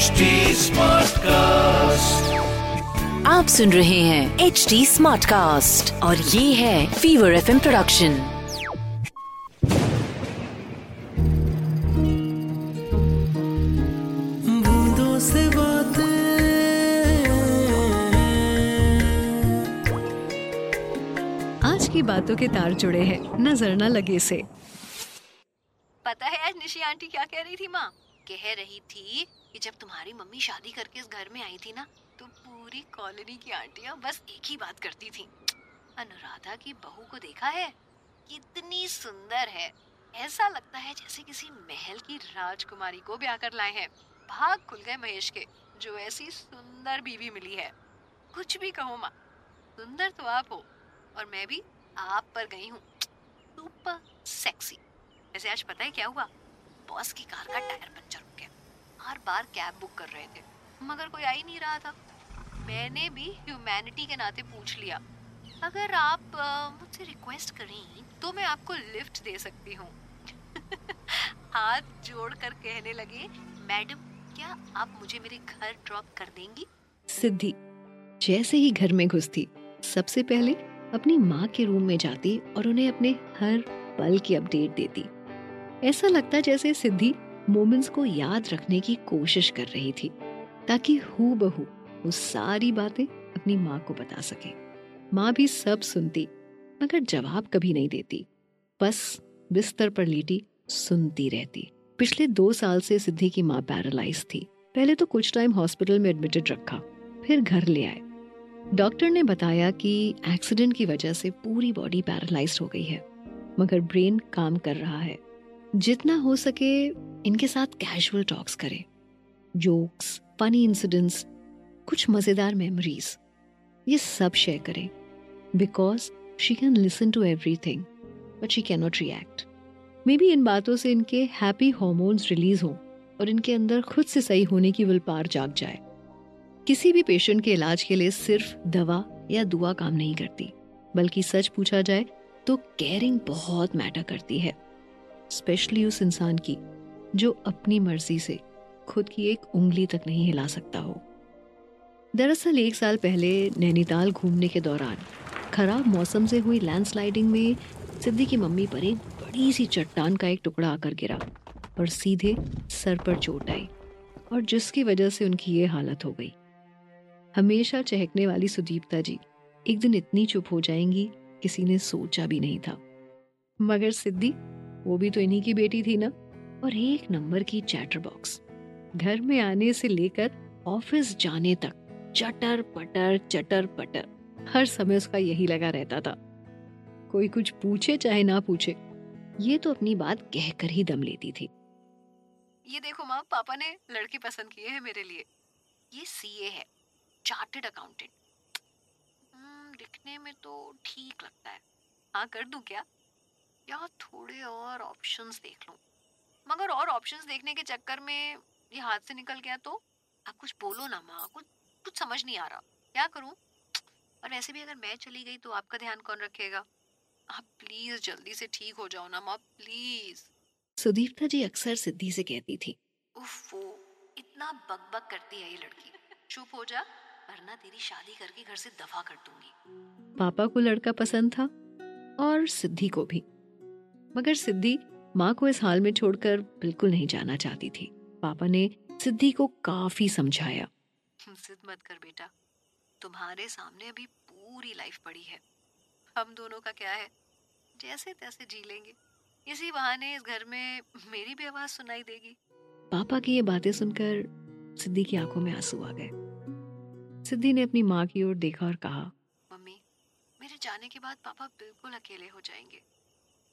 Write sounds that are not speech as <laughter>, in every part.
HD Smartcast. आप सुन रहे हैं एच डी स्मार्ट कास्ट और ये है फीवर एफ़ प्रोडक्शन बूंदों से बातें आज की बातों के तार जुड़े हैं नज़र न लगे से पता है आज निशी आंटी क्या कह रही थी माँ? कह रही थी कि जब तुम्हारी मम्मी शादी करके इस घर में आई थी ना तो पूरी कॉलोनी की आंटियाँ बस एक ही बात करती थी। अनुराधा की बहू को देखा है? कितनी सुंदर है। ऐसा लगता है जैसे किसी महल की राजकुमारी को ब्याह कर लाए हैं। भाग खुल गए महेश के, जो ऐसी सुंदर बीवी मिली है। कुछ भी कहो माँ, सुंदर तो आप हो, और मैं भी आप पर गई हूँ। Super sexy. वैसे आज पता है क्या हुआ? बॉस की कार का टायर पंचर हो गया। हर बार कैब बुक कर रहे थे। मगर कोई आ ही नहीं रहा था। मैंने भी ह्यूमैनिटी के नाते पूछ लिया। अगर आप मुझसे रिक्वेस्ट करें तो मैं आपको लिफ्ट दे सकती हूँ। <laughs> हाथ जोड़कर कहने लगे, मैडम, क्या आप मुझे मेरे घर ड्रॉप कर देंगी? सिद्धि, जैसे ही घर में घुसती, सबसे पहले अपनी माँ के रूम में जाती और उन्हें अपने हर पल की अपडेट देती। ऐसा लगता जैसे सिद्धि मोमेंट्स को याद रखने की कोशिश कर रही थी, ताकि हु बहू वो सारी बातें अपनी माँ को बता सके। माँ भी सब सुनती, मगर जवाब कभी नहीं देती। बस बिस्तर पर लेटी, सुनती रहती। पिछले दो साल से सिद्धि की माँ पैरालाइज थी। पहले तो कुछ टाइम हॉस्पिटल में एडमिटेड रखा, फिर घर ले आए। डॉक्टर ने बताया कि एक्सीडेंट की वजह से पूरी बॉडी पैरालाइज हो गई है, मगर ब्रेन काम कर रहा है। जितना हो सके इनके साथ कैजुअल टॉक्स करें। जोक्स फनी इंसिडेंट्स कुछ मज़ेदार मेमोरीज ये सब शेयर करें। Because she can listen to everything but she cannot react maybe इन बातों से इनके हैप्पी हॉर्मोन्स रिलीज़ हों और इनके अंदर खुद से सही होने की विल पार जाग जाए। किसी भी पेशेंट के इलाज के लिए सिर्फ़ दवा या दुआ काम नहीं करती, बल्कि सच पूछा जाए तो केयरिंग बहुत मैटर करती है। स्पेशली उस इंसान की, जो अपनी मर्ज़ी से खुद की एक उंगली तक नहीं हिला सकता हो। दरअसल एक साल पहले नैनीताल घूमने के दौरान खराब मौसम से हुई लैंडस्लाइडिंग में सिद्धि की मम्मी पर एक बड़ी सी चट्टान का एक टुकड़ा आकर गिरा और सीधे सर पर चोट आई और जिसकी वजह से उनकी ये हालत हो गई। हमेशा चहकने वाली सुदीप्ता जी एक दिन इतनी चुप हो जाएँगी, किसी ने सोचा भी नहीं था। मगर सिद्धि वो भी तो इन्हीं की बेटी थी ना। और एक नंबर की चैटर बॉक्स घर में आने से लेकर ऑफ़िस जाने तक चटर पटर चटर पटर, हर समय उसका यही लगा रहता था। कोई कुछ पूछे चाहे ना पूछे, ये तो अपनी बात कहकर ही दम लेती थी। ये देखो माँ, पापा ने लड़के पसंद किए है मेरे लिए। ये सीए है चार्टेड अकाउंटेंट दिखने में तो ठीक लगता है। हाँ कर दूँ क्या? या थोड़े और ऑप्शंस देख लूँ। मगर और ऑप्शंस देखने के चक्कर में ये हाथ से निकल गया तो? आप कुछ बोलो ना माँ कुछ कुछ समझ नहीं आ रहा। क्या करूँ? और वैसे भी अगर मैं चली गई तो आपका ध्यान कौन रखेगा? आप प्लीज़ जल्दी से ठीक हो जाओ ना माँ प्लीज़ सुदीप्ता जी अक्सर सिद्धि से कहती थी। उफ वो इतना बकबक करती है ये लड़की। चुप हो जा वरना तेरी शादी करके घर से दफ़ा कर दूँगी। पापा को लड़का पसंद था और सिद्धि को भी। मगर सिद्धि माँ को इस हाल में छोड़कर बिल्कुल नहीं जाना चाहती थी। पापा ने सिद्धि को काफ़ी समझाया। जिद मत कर बेटा। तुम्हारे सामने अभी पूरी लाइफ पड़ी है। हम दोनों का क्या है? जैसे तैसे जी लेंगे। इसी बहाने इस घर में मेरी भी आवाज़ सुनाई देगी। पापा की ये बातें सुनकर सिद्धि की आँखों में आँसू आ गए। सिद्धि ने अपनी माँ की ओर देखा और कहा मम्मी मेरे जाने के बाद पापा बिल्कुल अकेले हो जाएँगे।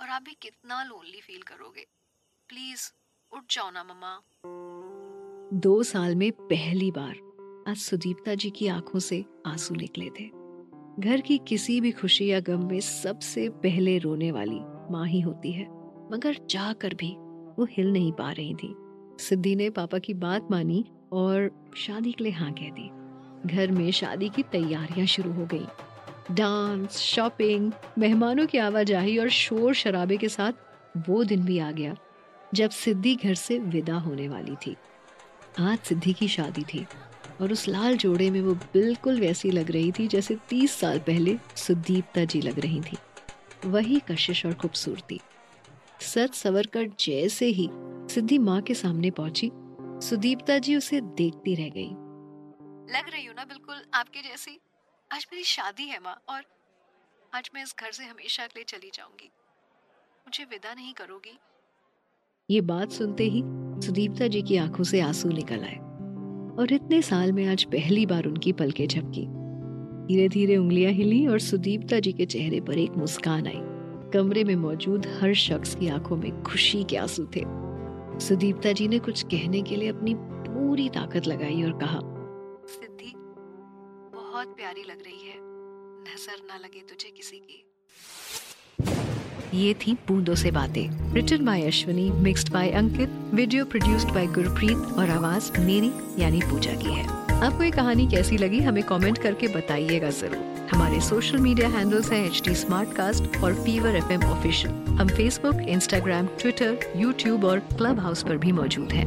और आप भी कितना लोनली फील करोगे। प्लीज़ उठ जाओ ना, मम्मा। दो साल में पहली बार आज सुदीप्ता जी की आँखों से आँसू निकले थे। घर की किसी भी खुशी या गम में सबसे पहले रोने वाली माँ ही होती है, मगर चाह कर भी वो हिल नहीं पा रही थी। सिद्धि ने पापा की बात मानी और शादी के लिए हाँ कह दी। घर में शादी की तैयारियाँ शुरू हो गई। डांस, शॉपिंग, मेहमानों की आवाजाही और शोर शराबे के साथ वो दिन भी आ गया, जब सिद्धि घर से विदा होने वाली थी। आज सिद्धि की शादी थी और उस लाल जोड़े में वो बिल्कुल वैसी लग रही थी जैसे तीस साल पहले सुदीप्ता जी लग रही थी। वही कशिश और खूबसूरती। सच सवर कर जैसे ही सिद्धि माँ के सामने पहुँची, सुदीप्ता जी उसे देखती रह गई। लग रही हूँ ना बिल्कुल आपके जैसी? आज मेरी शादी है माँ और आज मैं इस घर से हमेशा के लिए चली जाऊँगी। मुझे विदा नहीं करोगी। ये बात सुनते ही सुदीप्ता जी की आँखों से आँसू निकल आए और इतने साल में आज पहली बार उनकी पलकें झपकी। धीरे धीरे उंगलियाँ हिली और सुदीप्ता जी के चेहरे पर एक मुस्कान आई। कमरे में मौजूद हर शख्स की आँखों में खुशी के आँसू थे। सुदीप्ता जी ने कुछ कहने के लिए अपनी पूरी ताकत लगाई और कहा सिद्धि बहुत प्यारी लग रही है। नज़र ना लगे तुझे किसी की। ये थी बूंदों से बातें। Written by Ashwini mixed by Ankit video produced by Gurpreet और आवाज़ मेरी यानी पूजा की है। आपको ये कहानी कैसी लगी हमें कमेंट करके बताइएगा ज़रूर। हमारे सोशल मीडिया हैंडल्स हैं एच टी और फीवर एफ़ ऑफिशियल हम फेसबुक इंस्टाग्राम ट्विटर यूट्यूब और क्लब हाउस पर भी मौजूद हैं।